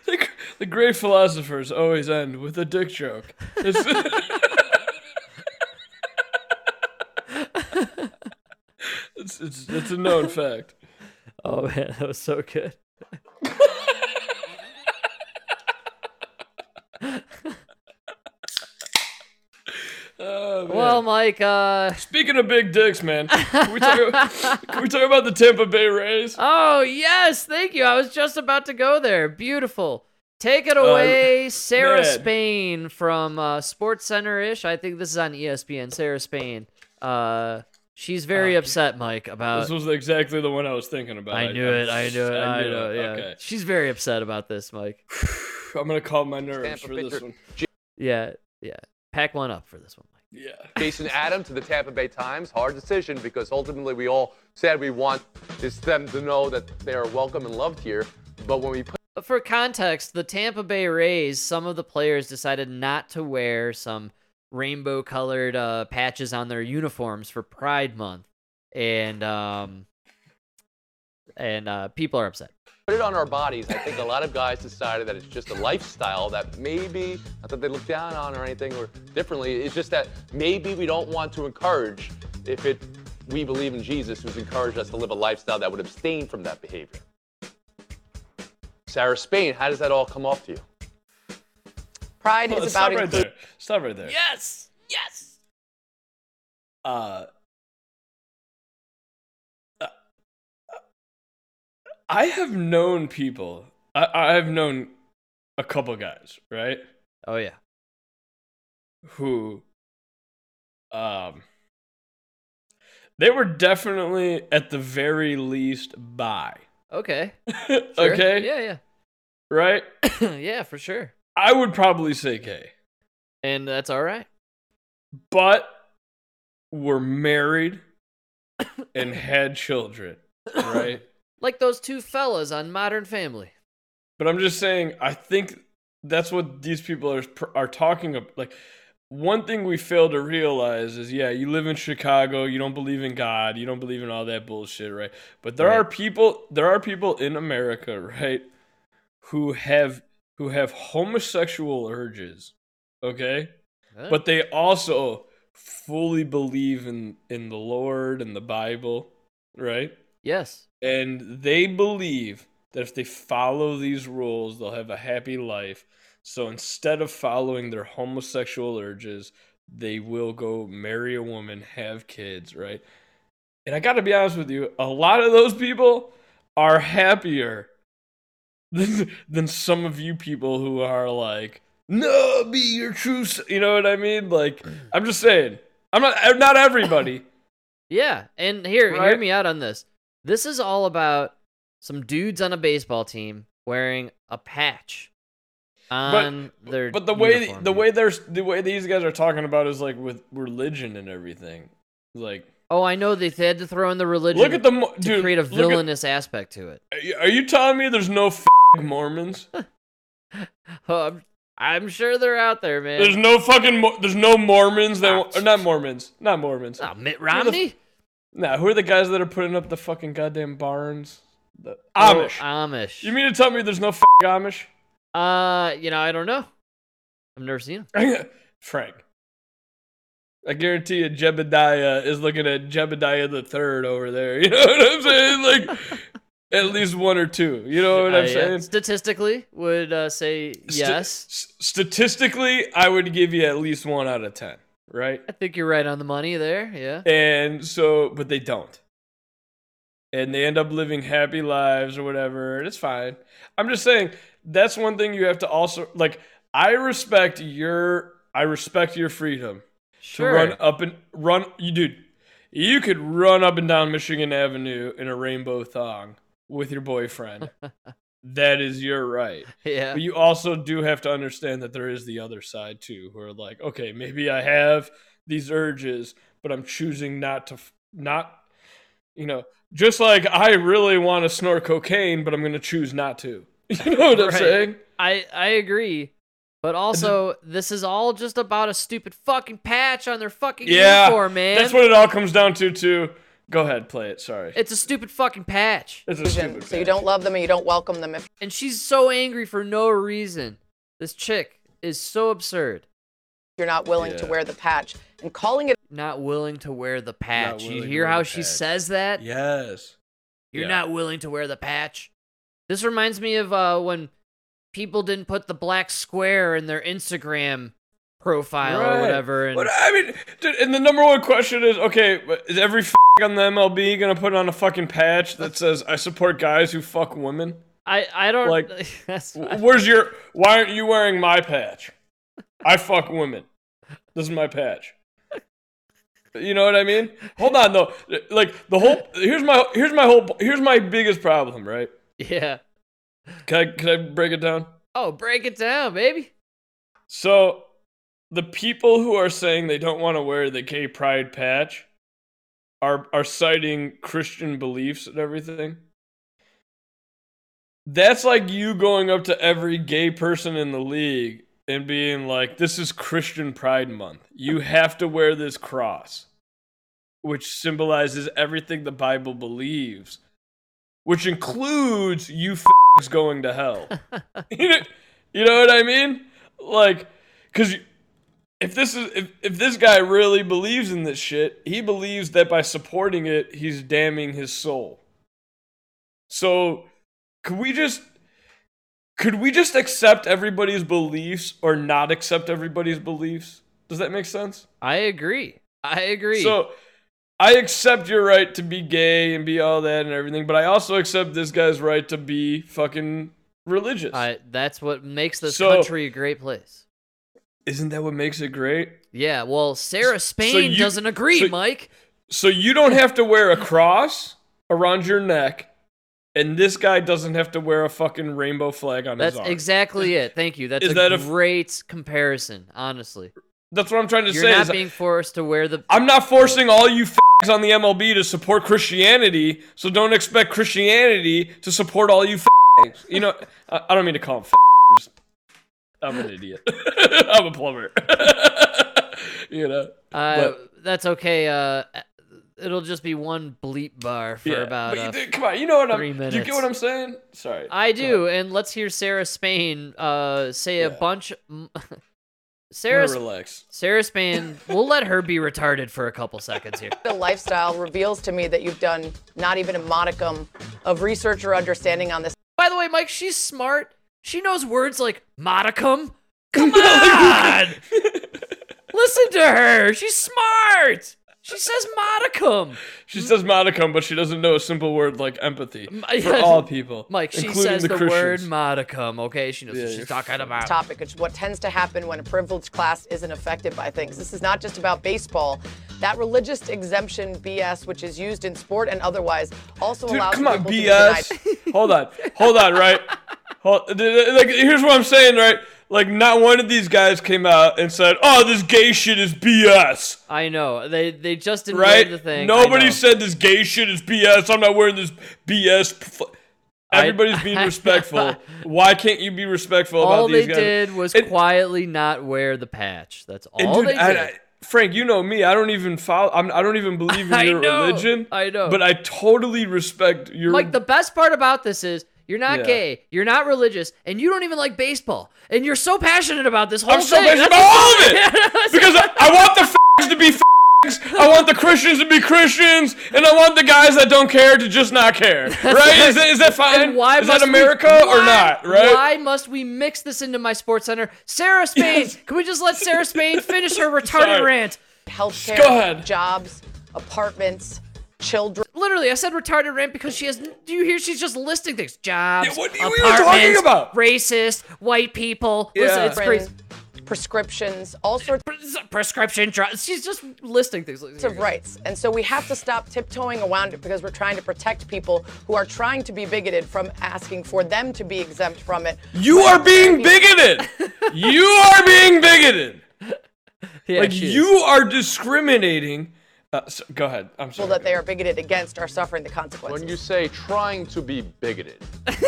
the, the great philosophers always end with a dick joke. It's, it's, a known fact. Oh man, that was so good. Oh, man. Well, Mike, uh Speaking of big dicks, man, can we, talk, can we talk about the Tampa Bay Rays? Oh, yes, thank you. I was just about to go there. Beautiful. Take it away, Sarah Uh, man. Spain from uh, Sports Center ish. I think this is on ESPN. Sarah Spain. Uh, she's very Oh, upset, Mike, about. This was exactly the one I was thinking about. I knew it. I knew it. I, knew know. it. Yeah. Okay. She's very upset about this, Mike. I'm gonna calm my nerves Tampa for this pitcher. one. Yeah. Yeah. Pack one up for this one, Mike. Yeah. Jason Adam to the Tampa Bay Times. Hard decision because ultimately we all said we want is them to know that they are welcome and loved here. But when we put But for context, the Tampa Bay Rays, some of the players decided not to wear some rainbow colored uh, patches on their uniforms for Pride Month. And um and uh, people are upset. put it on our bodies, I think a lot of guys decided that it's just a lifestyle that maybe not that they look down on or anything or differently. It's just that maybe we don't want to encourage if it we believe in Jesus who's encouraged us to live a lifestyle that would abstain from that behavior. Sarah Spain, how does that all come off to you? Pride Well, is stop about right inclusion. there. Stop right there. Yes. Yes. Uh, uh, I have known people. I, I've known a couple guys, right? Oh yeah. who um they were definitely at the very least bi. Okay. Sure. okay? Yeah, yeah. Right? yeah. yeah, for sure. I would probably say gay. And that's all right. But were married and had children, right? Like those two fellas on Modern Family. But I'm just saying, I think that's what these people are are talking about. Like, one thing we fail to realize is, yeah, you live in Chicago, you don't believe in God, you don't believe in all that bullshit, right? But there are people, there are people in America, right, who have who have homosexual urges, okay, Huh? but they also fully believe in in the Lord and the Bible, right? yes. and they believe that if they follow these rules, they'll have a happy life. So instead of following their homosexual urges, they will go marry a woman, have kids, right? And I got to be honest with you, a lot of those people are happier than, than some of you people who are like, no, be your true, s-" you know what I mean? Like, I'm just saying, I'm not, not everybody. Yeah, and here, hear me out on this. This is all about some dudes on a baseball team wearing a patch on their. But the way uniform. the way there's the way these guys are talking about is like with religion and everything. Like, Oh, I know they had to throw in the religion. look at the mo- to dude. create a look at- villainous aspect to it. are you- are you telling me there's no f- Mormons? Oh, I'm, I'm sure they're out there, man. There's no fucking. Mo- there's no Mormons that Ah, or not Mormons, not Mormons. oh, Mitt Romney. Nah, who are the guys that are putting up the fucking goddamn barns? The Oh, Amish. Amish. you mean to tell me there's no f- Amish? Uh, you know, I don't know. I've never seen them. Frank. I guarantee you, Jebediah is looking at Jebediah the third over there. You know what I'm saying? Like at least one or two. You know what Uh, I'm yeah. saying? Statistically, would uh, say Sta- yes. statistically, I would give you at least one out of ten, right? I think you're right on the money there. Yeah. And so, but they don't. And they end up living happy lives or whatever, and it's fine. I'm just saying that's one thing you have to also like. I respect your, I respect your freedom Sure. to run up and run. You dude, you could run up and down Michigan Avenue in a rainbow thong with your boyfriend. that is your right. Yeah. But you also do have to understand that there is the other side too, who are like, okay, maybe I have these urges, but I'm choosing not to, not, you know, just like I really want to snort cocaine, but I'm going to choose not to. You know what I'm saying? I I agree. But also, this is all just about a stupid fucking patch on their fucking Yeah, uniform, man. That's what it all comes down to. Too. Go ahead, play it. Sorry, it's a stupid fucking patch. it's a conclusion. stupid. So you patch. don't love them and you don't welcome them if And she's so angry for no reason. This chick is so absurd. you're not willing to Yeah. wear the patch. And calling it Not willing to wear the patch. You willing to hear wear how the she patch. says that? Yes. You're Yeah. not willing to wear the patch. This reminds me of uh, when people didn't put the black square in their Instagram profile or whatever. And But I mean, dude, and the number one question is, okay, but is every f- on the MLB gonna put on a fucking patch that says "I support guys who fuck women"? I, I don't Like, that's Where's your? Why aren't you wearing my patch? I fuck women. This is my patch. You know what I mean? Hold on though. Like the whole here's my here's my whole here's my biggest problem. Right? yeah. Can I can I break it down? Oh, break it down, baby. So, the people who are saying they don't want to wear the gay pride patch are are citing Christian beliefs and everything. That's like you going up to every gay person in the league and being like, "This is Christian Pride Month. You have to wear this cross, which symbolizes everything the Bible believes, which includes you f- going to hell." you, know, you know what I mean? Like, because if this is if, if this guy really believes in this shit, he believes that by supporting it, he's damning his soul. So, could we just could we just accept everybody's beliefs or not accept everybody's beliefs? Does that make sense? I agree. I agree. So I accept your right to be gay and be all that and everything, but I also accept this guy's right to be fucking religious. I, that's what makes this So- country a great place. Isn't that what makes it great? Yeah, well, Sarah Spain you- doesn't agree, so- Mike. So you don't have to wear a cross around your neck, and this guy doesn't have to wear a fucking rainbow flag on That's his arm. That's exactly it. Thank you. That's Is a that a- great comparison, honestly. That's what I'm trying to You're say. not is being forced to wear the I'm not forcing all you f***s on the MLB to support Christianity, so don't expect Christianity to support all you f***s. You know, I, I don't mean to call them f***s. I'm an idiot. I'm a plumber. you know. Uh, But- that's okay. Uh, it'll just be one bleep bar for yeah. about. But you Uh, come on, you know what three I'm. Do you get what I'm saying? Sorry. I do, and let's hear Sarah Spain uh, say a bunch. m- I'm gonna Sarah, relax. Sarah Spain. we'll let her be retarded for a couple seconds here. The lifestyle reveals to me that you've done not even a modicum of research or understanding on this By the way, Mike, she's smart. She knows words like modicum. Come on, listen to her. She's smart. She says modicum. She says modicum, but she doesn't know a simple word like empathy for all people, Mike, she including says the, the, word Christians. modicum. Okay, she knows Yeah, what you're she's talking about. topic, which is what tends to happen when a privileged class isn't affected by things. This is not just about baseball. That religious exemption BS, which is used in sport and otherwise, also Dude, allows come on, people to be denied. BS. hold on, hold on, right? Hold, th- th- like, here's what I'm saying, right? Like, not one of these guys came out and said, "Oh, this gay shit is BS." I know they they just didn't Right? wear the thing. I Nobody said this gay shit is BS. I'm not wearing this BS. f- I- Everybody's being respectful. Why can't you be respectful all about these they did was And- quietly not wear the patch. That's all dude, they did. I- Frank, you know me. I don't even follow. I'm, I don't even believe in I your know, religion. I know. But I totally respect your. Like the best part about this is you're not Yeah. gay, you're not religious, and you don't even like baseball, and you're so passionate about this whole thing. I'm so passionate about all of it because I, I want the f***s to be f***s. I want the Christians to be Christians, and I want the guys that don't care to just not care. Right? Is that, is that fine? And why is must that we- America or not? Right? Why must we mix this into my sports center? Sarah Spain, Yes. can we just let Sarah Spain finish her retarded Sorry. rant? healthcare, Go ahead. jobs, apartments, children. Literally, I said retarded rant because she has. Do you hear? She's just listing things: jobs, Yeah, what are you talking apartments, about? racist, white people. Listen, it's crazy. prescriptions, all sorts Pres- Prescription drugs. She's just listing things. It's of rights. And so we have to stop tiptoeing around it because we're trying to protect people who are trying to be bigoted from asking for them to be exempt from it. You are being bigoted. you are being bigoted. Yeah, Like she is. you are discriminating. Uh, so, go ahead. I'm sorry. People that they are bigoted against are suffering the consequences. When you say trying to be bigoted, That's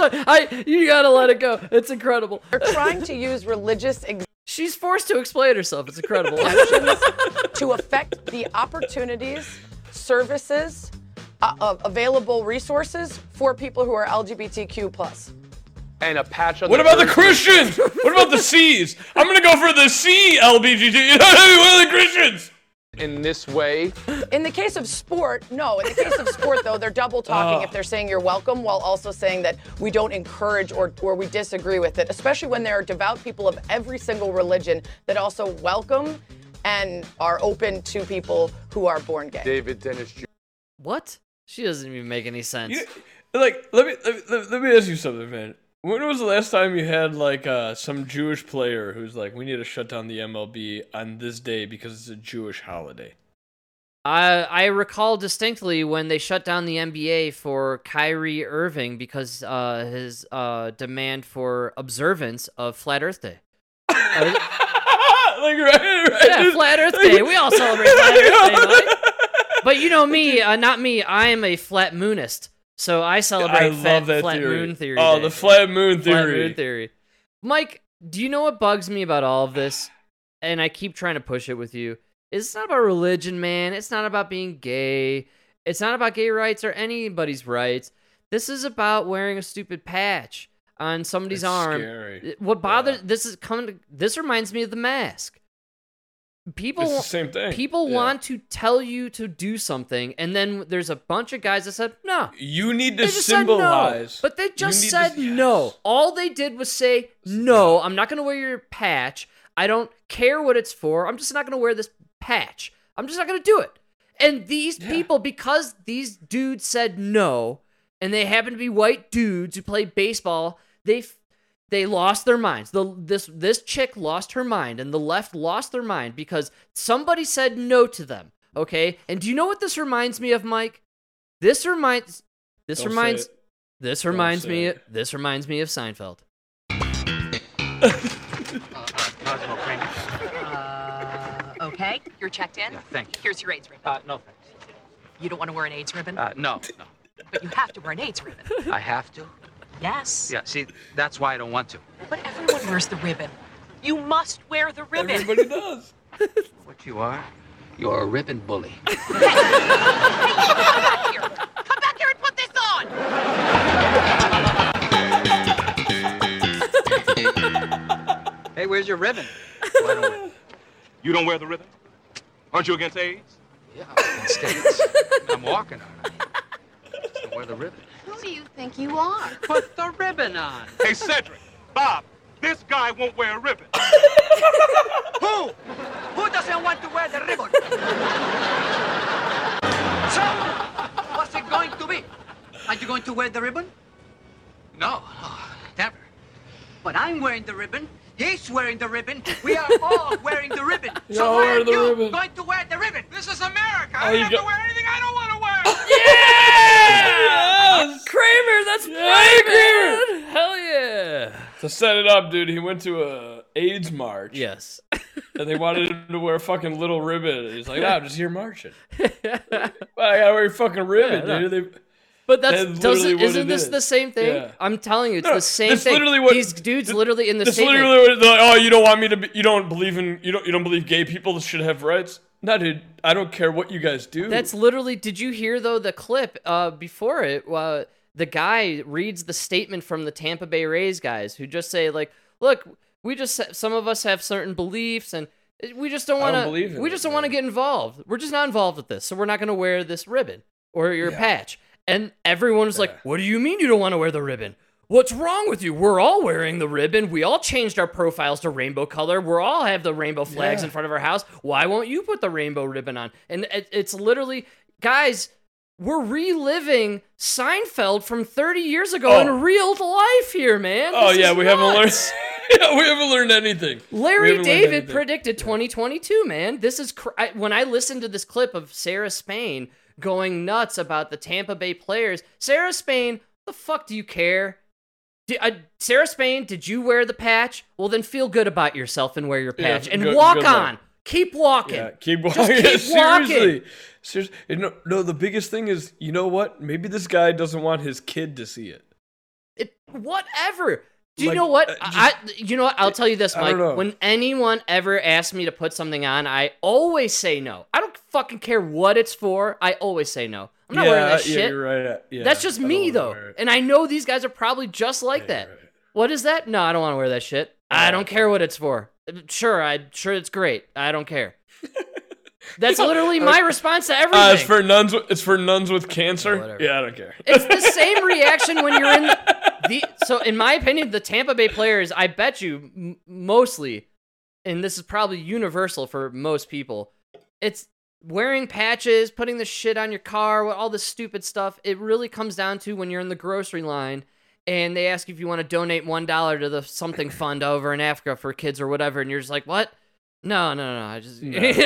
what I. You gotta let it go. It's incredible. they're trying to use religious She's forced to explain herself. It's incredible. to affect the opportunities, services, uh, uh, available resources for people who are LGBTQ plus. And a patch on What the about the Christians? What about the C's? I'm gonna go for the C LBGT. You know what I mean? Are the Christians? in this way? In the case of sport, no. In the case of sport, though, they're double talking Oh. if they're saying you're welcome while also saying that we don't encourage or, or we disagree with it, especially when there are devout people of every single religion that also welcome and are open to people who are born gay. David Dennis Jr. what? She doesn't even make any sense. You, like, let me, let me let, let me ask you something, man. When was the last time you had like uh, some Jewish player who's like, we need to shut down the MLB on this day because it's a Jewish holiday? I I recall distinctly when they shut down the NBA for Kyrie Irving because uh, his uh, demand for observance of Flat Earth Day. Uh, like right, right. yeah, Flat Earth Day. We all celebrate Flat Earth Day. But you know me, uh, not me. I am a flat moonist, so I celebrate I fat, flat theory. moon theory. Oh, Day. the flat moon theory. Flat moon theory. Mike, do you know what bugs me about all of this? And I keep trying to push it with you. It's not about religion, man. It's not about being gay. It's not about gay rights or anybody's rights. This is about wearing a stupid patch on somebody's It's arm. scary. What bothers Yeah. this is coming to, this reminds me of the mask. People It's the same thing. people Yeah. want to tell you to do something and then there's a bunch of guys that said, "No, You need to said no. symbolize. But they just said to- no. All they did was say no. I'm not going to wear your patch. I don't care what it's for. I'm just not going to wear this patch. I'm just not going to do it. And these people, because these dudes said no, and they happen to be white dudes who play baseball, they they lost their minds. The this this chick lost her mind and the left lost their mind because somebody said no to them. Okay? And do you know what this reminds me of, Mike? This reminds this Don't say reminds it. this Don't reminds say me it. this reminds me of Seinfeld. Cosmo Kramer. Uh, okay, you're checked in. Yeah, thank you. Here's your AIDS ribbon. Uh, no thanks. You don't want to wear an AIDS ribbon, Uh, no, no. but you have to wear an AIDS ribbon. I have to? Yes. Yeah, see, that's why I don't want to. But everyone wears the ribbon. You must wear the ribbon. Everybody does. What you are? You're a ribbon bully. Come back here. Come back here and put this on. Hey, where's your ribbon? Why don't You don't wear the ribbon? Aren't you against AIDS? Yeah, instead, I'm walking on it. Don't wear the ribbon. Who do you think you are? Put the ribbon on. Hey, Cedric, Bob, this guy won't wear a ribbon. Who? Who doesn't want to wear the ribbon? so, what's it going to be? Are you going to wear the ribbon? No, no, never. But I'm wearing the ribbon. He's wearing the ribbon. We are all wearing the ribbon. You're so all why are you ribbon. going to wear the ribbon? This is America. Oh, I you don't have got- to wear anything I don't want to wear. Yes! Kramer, that's Yeah, right, man. Hell yeah. To set it up, dude, he went to a AIDS march. Yes. And they wanted him to wear a fucking little ribbon. He's like, nah, I'm just here marching. well, I gotta wear your fucking ribbon, Yeah, no. dude. They, But that's, That's doesn't isn't this is. the same thing? Yeah. I'm telling you, it's No, the same thing. literally what- These dudes th- literally in the statement. literally what like, oh, you don't want me to be, you don't believe in, you don't, you don't believe gay people should have rights? No, dude, I don't care what you guys do. That's literally. Did you hear though the clip uh, before it? Uh, the guy reads the statement from the Tampa Bay Rays guys who just say like, "Look, we just some of us have certain beliefs and eh, we just don't want to. We just don't want to get involved. We're just not involved with this, so we're not going to wear this ribbon or your patch." And everyone was like, "What do you mean you don't want to wear the ribbon?" What's wrong with you? We're all wearing the ribbon. We all changed our profiles to rainbow color. We're all have the rainbow flags Yeah. in front of our house. Why won't you put the rainbow ribbon on? And it, it's literally, guys, we're reliving Seinfeld from 30 years ago Oh. in real life here, man. oh, This yeah, we haven't learned, yeah, we haven't learned anything. Larry David anything. predicted 2022, man. This is cr- I, when I listened to this clip of Sarah Spain going nuts about the Tampa Bay players. Sarah Spain, the fuck do you care? Di- uh, Sarah Spain, did you wear the patch? Well, then feel good about yourself and wear your Yeah, patch and good- walk good on. Keep walking. Yeah, keep Just walking. keep walking. Seriously. Seriously. Know, no, the biggest thing is, you know what? Maybe this guy doesn't want his kid to see it. It, whatever. Do you Like, know what? uh, I, I- you know what? I'll tell you this, I Mike. When anyone ever asks me to put something on, I always say no. I don't fucking care what it's for. I always say no. I'm not yeah, wearing that yeah, shit. you're right. Yeah, That's just me though. And I know these guys are probably just like Yeah, that. right. What is that? No, I don't want to wear that shit. I don't care what it's for. Sure, I'm sure it's great. I don't care. That's literally my response to everything. Uh, it's for nuns. With, it's for nuns with cancer. whatever. Yeah, I don't care. It's the same reaction when you're in the, the. So, in my opinion, the Tampa Bay players, I bet you, m- mostly, and this is probably universal for most people, it's wearing patches, putting the shit on your car, all this stupid stuff. It really comes down to when you're in the grocery line and they ask you if you want to donate one dollar to the something fund over in Africa for kids or whatever, and you're just like, what? No, no, no, I just. like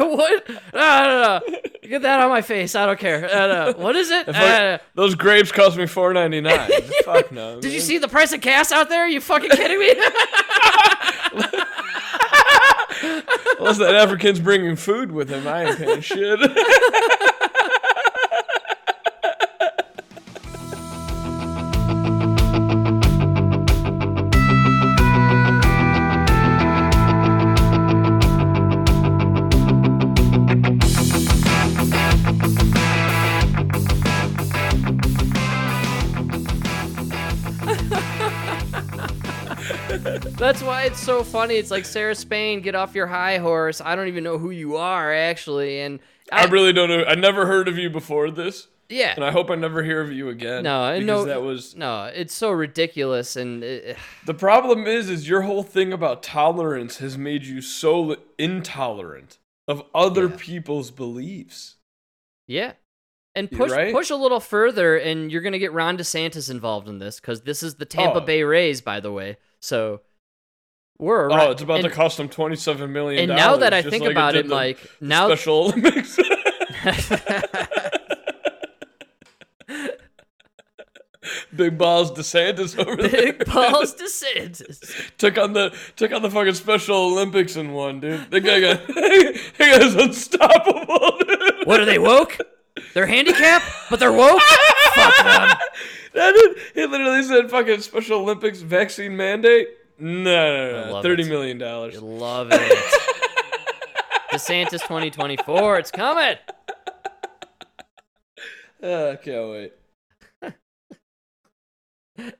what? No, no, no. Get that on my face. I don't care. Uh, no. What is it? Uh, those grapes cost me four ninety nine. Fuck no. did you see the price of gas out there? you fucking kidding me? Unless that African's bringing food with him, I ain't paying shit. That's why it's so funny. It's like Sarah Spain, get off your high horse. I don't even know who you are actually, and I really don't know. I never heard of you before this, yeah. and I hope I never hear of you again. No, I because know that was no. It's so ridiculous, and it, the problem. Is, is your whole thing about tolerance has made you so intolerant of other Yeah. people's beliefs. yeah, And push right? push a little further, and you're gonna get Ron DeSantis involved in this because this is the Tampa Oh. Bay Rays, by the way. So we're Oh, it's about and, to cost them twenty-seven million. And now that I think like about it, the Mike, now Special Olympics. Big balls DeSantis over there. Big balls DeSantis. took on the took on the fucking Special Olympics and won, dude. The guy got that guy's unstoppable. Dude. What are they woke? They're handicapped, but they're woke. Fuck them. That dude, he literally said fucking Special Olympics vaccine mandate. No, no, no, thirty it. million dollars. Love it. DeSantis 2024, it's coming. I can't wait.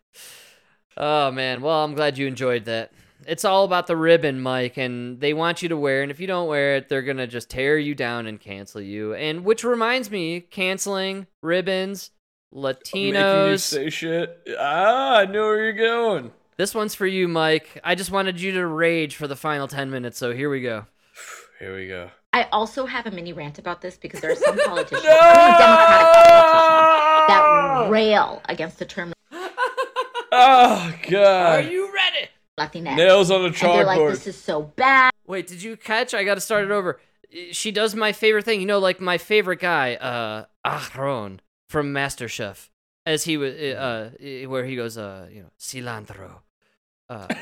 Oh man, well I'm glad you enjoyed that. It's all about the ribbon, Mike, and they want you to wear. it, And if you don't wear it, they're gonna just tear you down and cancel you. And which reminds me, canceling ribbons, Latinos. Making you say shit. Ah, I know where you're going. This one's for you, Mike. I just wanted you to rage for the final ten minutes, so here we go. Here we go. I also have a mini rant about this because there are some politicians, including Democratic politicians, that rail against the term Oh god. Are you ready? Latinx. Nails on the and they're like, chalkboard. this is so bad. Wait, did you catch? I got to start it over. She does my favorite thing. You know, like my favorite guy, uh, Aaron from MasterChef, as he was, uh, uh, where he goes, uh, you know, cilantro. Uh,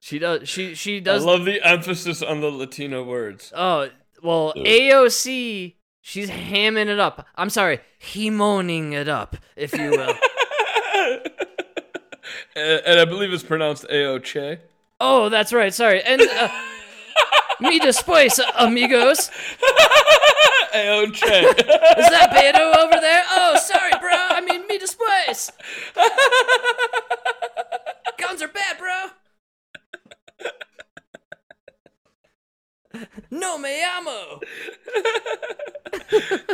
she does. She she does. I love the emphasis on the Latino words. oh well, AOC. She's hamming it up. I'm sorry, hemoning it up, if you will. and, and I believe it's pronounced Aoche. oh, that's right. Sorry, and uh, me después, amigos. Aoche. Is that Beto over there? Oh, sorry, bro. I mean, me después. Guns are bad, bro. No me amo.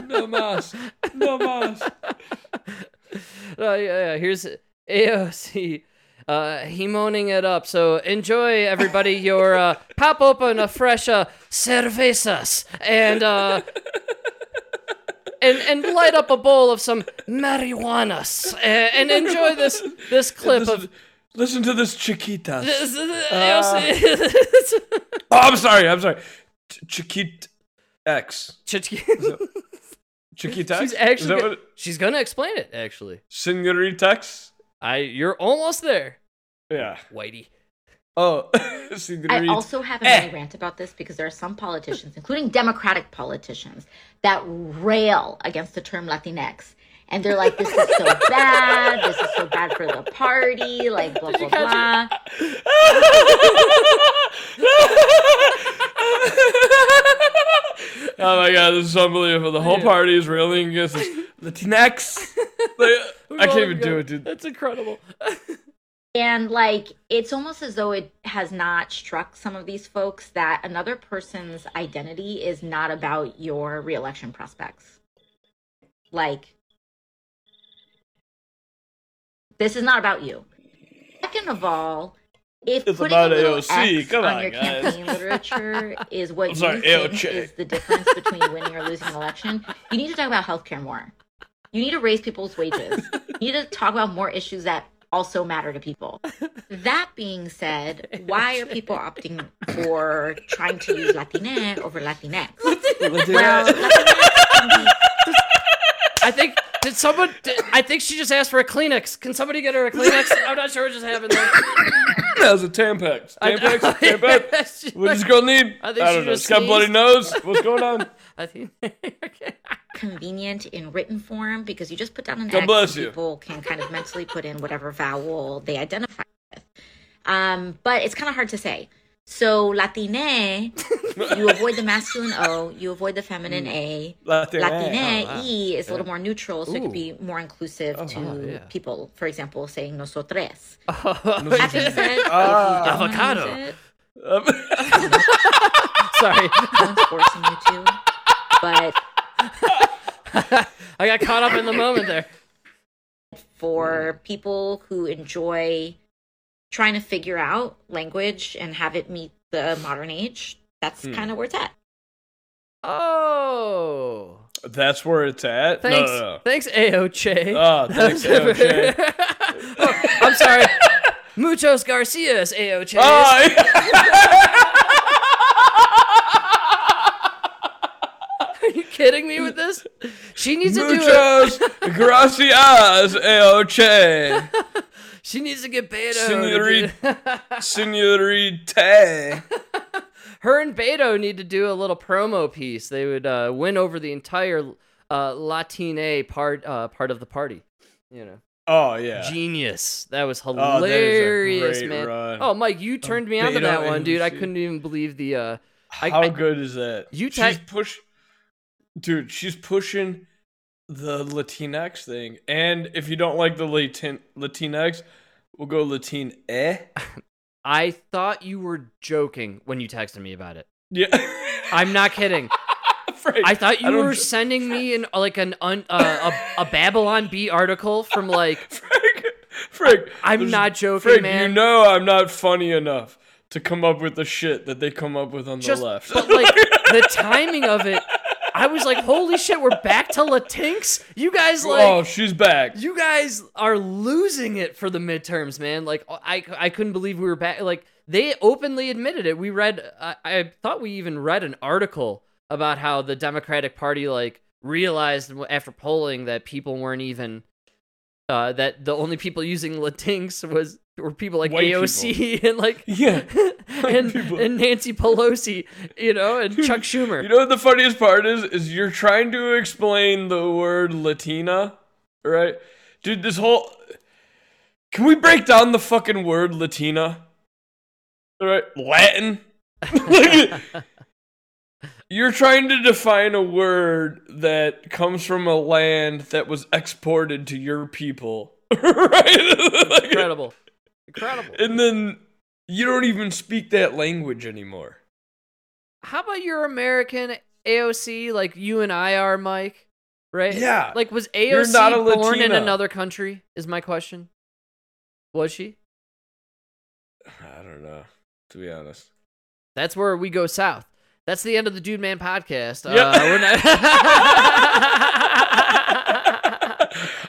no mas. No mas. Uh, yeah, yeah, here's AOC. Uh, he moaning it up. So enjoy, everybody. Your uh, pop open a fresh uh, cervezas and uh, and and light up a bowl of some marijuanas and, and enjoy this this clip Listen, of. listen to this Chiquitas. This, Ah. Oh, I'm sorry. I'm sorry. Ch- Chiquit X. Chiquita. Chiquita She's actually that go- what? she's gonna explain it. Actually, Senorita I you're almost there, Yeah. Whitey. Oh, I Senorita. also have a Eh. mini rant about this because there are some politicians, including Democratic politicians, that rail against the term Latinx. And they're like, this is so bad. This is so bad for the party. Like, blah, blah, blah. oh my god, this is unbelievable. The whole party is railing against this Latinx. Like, I can't even do it, dude. That's incredible. And like, it's almost as though it has not struck some of these folks that another person's identity is not about your reelection prospects. Like, this is not about you. Second of all, if It's putting about a little AOC. X Come on on, your guys. campaign literature is what I'm you sorry, think AOC. is the difference between winning or losing an election, you need to talk about healthcare more. You need to raise people's wages. You need to talk about more issues that also matter to people. That being said, why are people opting for trying to use Latina over Latinx? Well, I think did someone? Did, I think she just asked for a Kleenex. Can somebody get her a Kleenex? I'm not sure what just happened there. That was a Tampax. I- Tampax? Tampax? What does this girl need? I think I she don't know. just She's got bloody nose. What's going on? I think. convenient in written form because you just put down an God X bless and you. people can kind of mentally put in whatever vowel they identify with. Um, but it's kind of hard to say. So Latine, you avoid the masculine O, you avoid the feminine A. Latine. Latine Oh, wow. E is a little more neutral, so it could be more inclusive Oh, to wow, yeah. people. For example, saying nosotres. Oh, That being said, if you Ah. Avocado. it, Um, Sorry, no one's forcing you to. But I got caught up in the moment there. for people who enjoy trying to figure out language and have it meet the modern age, that's Hmm. kind of where it's at. Oh. That's where it's at. Thanks, No, no, no. thanks, AOC. Oh, thanks, AOC. oh, I'm sorry. Muchos Garcias, AOC. Oh, Are you kidding me with this? She needs to do it. Muchos it. gracias, AOC. She needs to get Beto. to do- Senorita. Her and Beto need to do a little promo piece. They would uh, win over the entire uh, Latine part uh, part of the party. You know, Oh, yeah. genius. That was a hilarious, great man. run. Oh, Mike, you turned me on to that one, dude. I couldn't even believe the. Uh, How I- good is that? You she's push, dude. She's pushing the Latinx thing, and if you don't like the Latin Latinx, we'll go Latin eh. I thought you were joking when you texted me about it. Yeah, I'm not kidding. Frank, I thought you I were sending me an like an un, uh, a a Babylon Bee article from like Frank, Frank. I'm not joking, Frank, man. You know I'm not funny enough to come up with the shit that they come up with on just the left. but like the timing of it. I was like, holy shit, we're back to Latinx. You guys like oh, she's back. you guys are losing it for the midterms, man. Like I, I couldn't believe we were back. Like they openly admitted it. We read. I, I thought we even read an article about how the Democratic Party like realized after polling that people weren't even. Uh, that the only people using Latinx was were people like White AOC and like Yeah. and, people. and Nancy Pelosi, you know, and Chuck Schumer. You know what the funniest part is? Is you're trying to explain the word Latina, right? Dude, this whole. Can we break down the fucking word Latina? All right, Latin. You're trying to define a word that comes from a land that was exported to your people, right? Incredible, incredible. And then you don't even speak that language anymore. How about your American AOC, like you and I are, Mike? Right? Yeah. Like, was AOC born in another country? Is my question. Was she? I don't know, to be honest. That's where we go south. That's the end of the Dude Man podcast. Yep. Uh, we're not-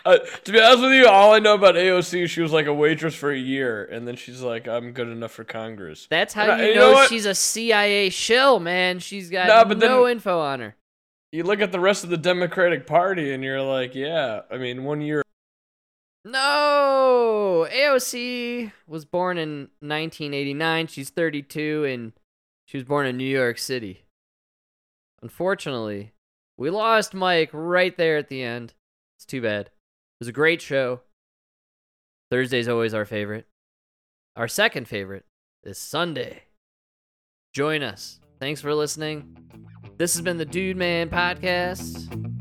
Uh, to be honest with you, all I know about AOC, she was like a waitress for a year, and then she's like, "I'm good enough for Congress." That's how And I- you you know, know she's a CIA shill, man. She's got Nah, but no then- info on her. You look at the rest of the Democratic Party, and you're like, "Yeah." I mean, one year. No, AOC was born in 1989. She's 32 and she was born in New York City. Unfortunately, we lost Mike right there at the end. It's too bad. It was a great show. Thursday's always our favorite. Our second favorite is Sunday. Join us. Thanks for listening. This has been the Dude Man Podcast.